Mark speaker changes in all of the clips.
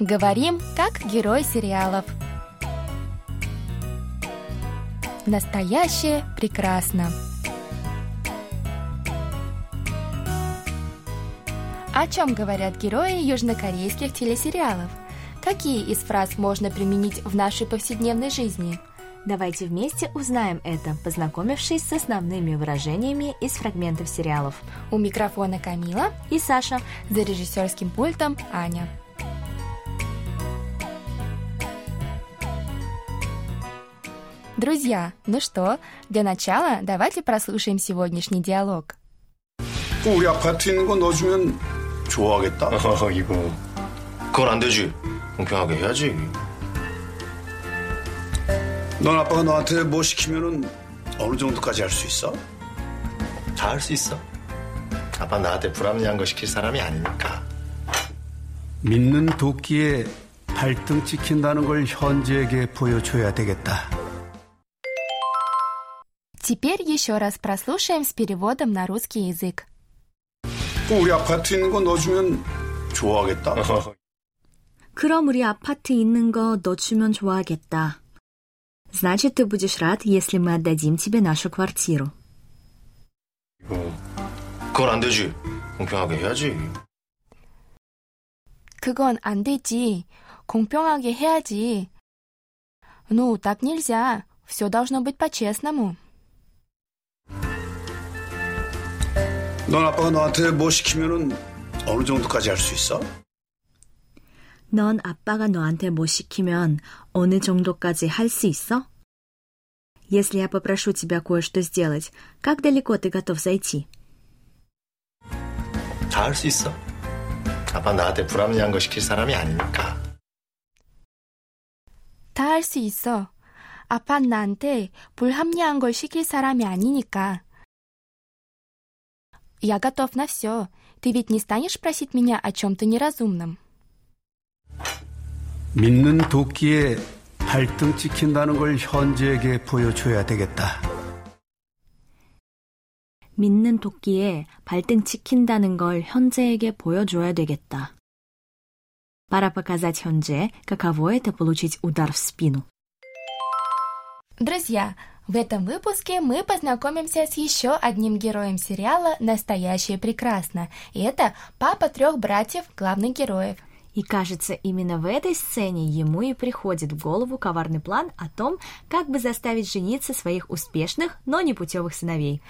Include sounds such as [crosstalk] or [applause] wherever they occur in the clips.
Speaker 1: Говорим, как герой сериалов. Настоящее прекрасно. О чем говорят герои южнокорейских телесериалов? Какие из фраз можно применить в нашей повседневной жизни?
Speaker 2: Давайте вместе узнаем это, познакомившись с основными выражениями из фрагментов сериалов.
Speaker 1: У микрофона Камила
Speaker 2: и Саша.
Speaker 1: За режиссерским пультом Аня. Друзья, ну что, для начала давайте прослушаем сегодняшний диалог.
Speaker 3: 우리 아파트 있는 거 넣어주면 좋아하겠다.
Speaker 4: 어, [laughs] 이거 그건 안 되지. 공평하게 해야지.
Speaker 3: 넌 아빠가 너한테 뭐 시키면은 어느 정도까지 할 수 있어?
Speaker 4: 다 할 수 있어. 아빠 나한테 불합리한 거 시킬 사람이 아니니까.
Speaker 3: 믿는 도끼에 발등 찍힌다는 걸 현지에게 보여줘야 되겠다.
Speaker 1: Теперь еще раз прослушаем с переводом на русский язык.
Speaker 3: 우리 아파트 있는 거 넣어주면 좋아하겠다.
Speaker 2: 그럼 우리 아파트 있는 거 넣어주면 좋아하겠다. Значит, ты будешь рад, если мы отдадим тебе нашу квартиру.
Speaker 4: 이거 그건 안 되지. 공평하게 해야지.
Speaker 1: 그건 안 되지. 공평하게 해야지. Ну, так нельзя. Все должно быть по-честному.
Speaker 3: 넌 아빠가 너한테 뭐 시키면은 어느 정도까지 할 수 있어?
Speaker 2: 넌 아빠가 너한테 뭐 시키면 어느 정도까지 할 수 있어? Если я попрошу тебя кое-что сделать, как далеко ты готов зайти?
Speaker 4: 다 할 수 있어. 아빠 나한테 불합리한 거 시킬 사람이 아니니까.
Speaker 1: 다 할 수 있어. 아빠 나한테 불합리한 걸 시킬 사람이 아니니까. Я готов на все. Ты ведь не станешь просить меня о чем-то неразумном.
Speaker 3: 믿는 도끼에 발등 찍힌다는 걸 현지에게 보여줘야 되겠다.
Speaker 2: 믿는 도끼에 발등 찍힌다는 걸 현재에게 보여줘야 되겠다. Пора показать 현재, каково это получить удар в спину.
Speaker 1: Друзья, в этом выпуске мы познакомимся с еще одним героем сериала «Настоящее прекрасно». И это папа трех братьев главных героев –
Speaker 2: и кажется, именно в этой сцене ему и приходит в голову коварный план о том, как бы заставить жениться своих успешных, но непутевых сыновей.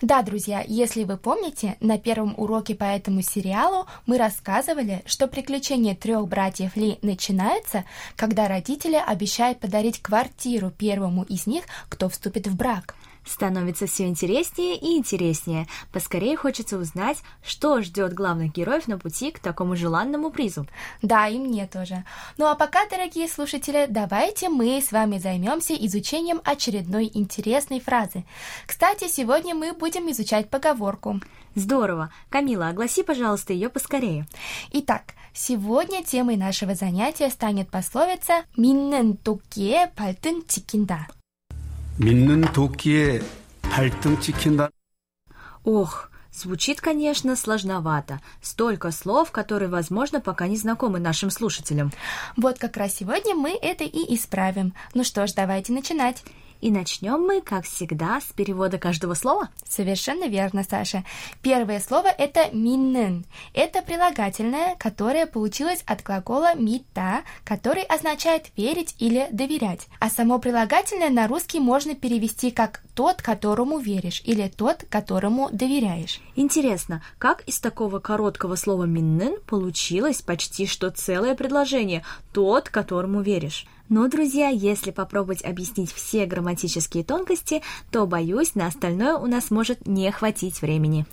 Speaker 1: Да, друзья, если вы помните, на первом уроке по этому сериалу мы рассказывали, что приключения трех братьев Ли начинаются, когда родители обещают подарить квартиру первому из них, кто вступит в брак.
Speaker 2: Становится все интереснее и интереснее. Поскорее хочется узнать, что ждет главных героев на пути к такому желанному призу.
Speaker 1: Да, и мне тоже. Ну а пока, дорогие слушатели, давайте мы с вами займемся изучением очередной интересной фразы. Кстати, сегодня мы будем изучать поговорку.
Speaker 2: Здорово. Камила, огласи, пожалуйста, ее поскорее.
Speaker 1: Итак, сегодня темой нашего занятия станет пословица «Миннен токе пальтын тикинда».
Speaker 3: 믿는 도끼에 발등 찍힌다.
Speaker 2: Ох, звучит, конечно, сложновато. Столько слов, которые, возможно, пока не знакомы нашим слушателям.
Speaker 1: Вот как раз сегодня мы это и исправим. Ну что ж, давайте начинать.
Speaker 2: И начнем мы, как всегда, с перевода каждого слова.
Speaker 1: Совершенно верно, Саша. Первое слово это миннен. Это прилагательное, которое получилось от глагола мита, который означает верить или доверять. А само прилагательное на русский можно перевести как тот, которому веришь, или тот, которому доверяешь.
Speaker 2: Интересно, как из такого короткого слова миннен получилось почти что целое предложение «тот, которому веришь». Но, друзья, если попробовать объяснить все грамматические тонкости, то, боюсь, на остальное у нас может не хватить времени.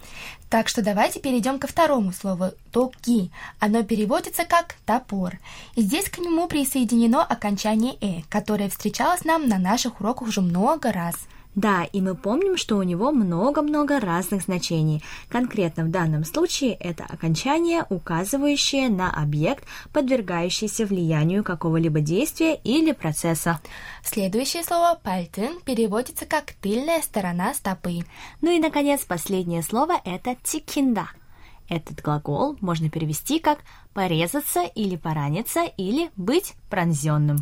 Speaker 1: Так что давайте перейдем ко второму слову «токи». Оно переводится как «топор». И здесь к нему присоединено окончание «э», которое встречалось нам на наших уроках уже много раз –
Speaker 2: да, и мы помним, что у него много-много разных значений. Конкретно в данном случае это окончание, указывающее на объект, подвергающийся влиянию какого-либо действия или процесса.
Speaker 1: Следующее слово «пальтын» переводится как «тыльная сторона стопы».
Speaker 2: Ну и, наконец, последнее слово – это «тикинда». Этот глагол можно перевести как порезаться или пораниться или быть пронзенным.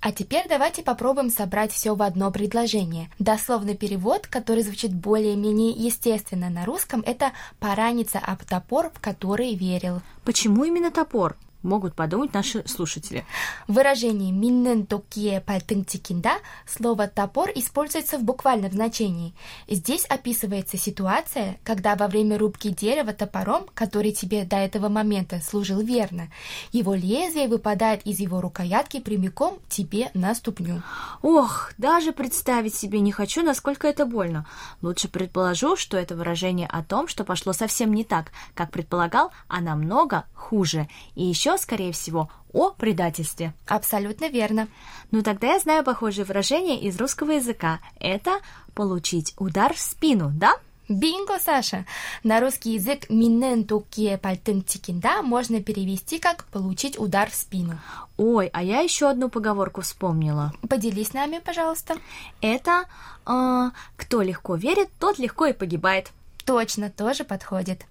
Speaker 1: А теперь давайте попробуем собрать все в одно предложение. Дословный перевод, который звучит более-менее естественно на русском, это «пораниться об топор, в который верил».
Speaker 2: Почему именно топор? Могут подумать наши слушатели.
Speaker 1: В выражении «миннен токие пальтын тикинда» слово «топор» используется в буквальном значении. Здесь описывается ситуация, когда во время рубки дерева топором, который тебе до этого момента служил верно, его лезвие выпадает из его рукоятки прямиком тебе на ступню.
Speaker 2: Ох, даже представить себе не хочу, насколько это больно. Лучше предположу, что это выражение о том, что пошло совсем не так, как предполагал, а намного хуже. И еще скорее всего, о предательстве.
Speaker 1: Абсолютно верно.
Speaker 2: Ну тогда я знаю похожее выражение из русского языка. Это получить удар в спину, да?
Speaker 1: Бинго, Саша! На русский язык «минен тукие пальтын тикинда» можно перевести как «получить удар в спину».
Speaker 2: Ой, а я еще одну поговорку вспомнила.
Speaker 1: Поделись с нами, пожалуйста.
Speaker 2: Это э, «кто легко верит, тот легко и погибает».
Speaker 1: Точно, тоже подходит.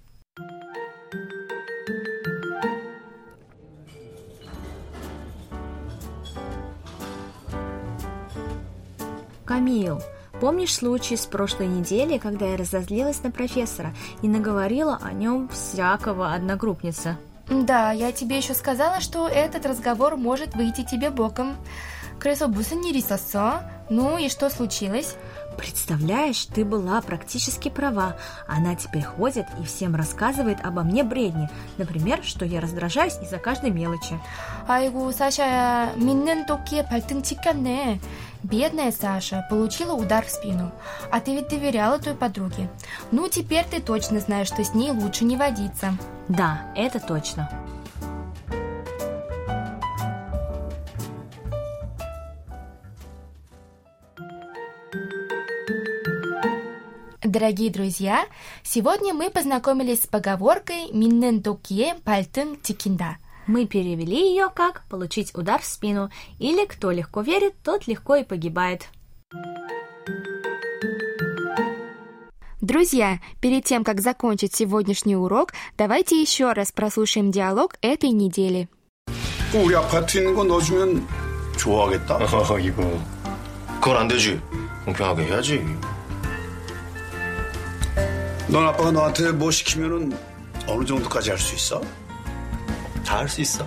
Speaker 2: Камил, помнишь случай с прошлой недели, когда я разозлилась на профессора и наговорила о нем всякого одногруппница?
Speaker 1: Да, я тебе еще сказала, что этот разговор может выйти тебе боком. Крысо бусы не рисосо. Ну и что случилось?
Speaker 2: Представляешь, ты была практически права. Она теперь ходит и всем рассказывает обо мне бредни. Например, что я раздражаюсь из-за каждой мелочи.
Speaker 1: Айгу, Саша, миннен токи пальтын чиканне. Бедная Саша получила удар в спину. А ты ведь доверяла той подруге. Ну, теперь ты точно знаешь, что с ней лучше не водиться.
Speaker 2: Да, это точно.
Speaker 1: Дорогие друзья, сегодня мы познакомились с поговоркой «Миннен токие пальтын тикинда».
Speaker 2: Мы перевели ее как «получить удар в спину» или «кто легко верит, тот легко и погибает».
Speaker 1: Друзья, перед тем, как закончить сегодняшний урок, давайте еще раз прослушаем диалог этой недели.
Speaker 3: 꼭 우리 아파트 있는 거 넣어주면 좋아하겠다.
Speaker 4: 어, [laughs] 이거. 그건 안 되지. 공평하게 해야지.
Speaker 3: 넌 아빠가 너한테 뭐 시키면은 어느 정도까지 할 수 있어?
Speaker 4: 다 할 수 있어.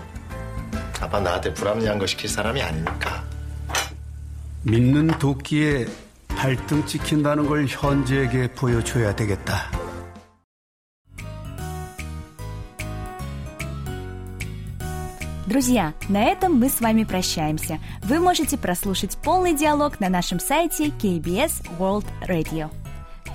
Speaker 4: 아빠 나한테 불합리한 거 시킬 사람이 아니니까.
Speaker 3: 믿는 도끼에 발등 찍힌다는 걸 현지에게 보여줘야 되겠다.
Speaker 2: Друзья, на этом мы с вами прощаемся. Вы можете прослушать полный диалог на нашем сайте KBS World Radio.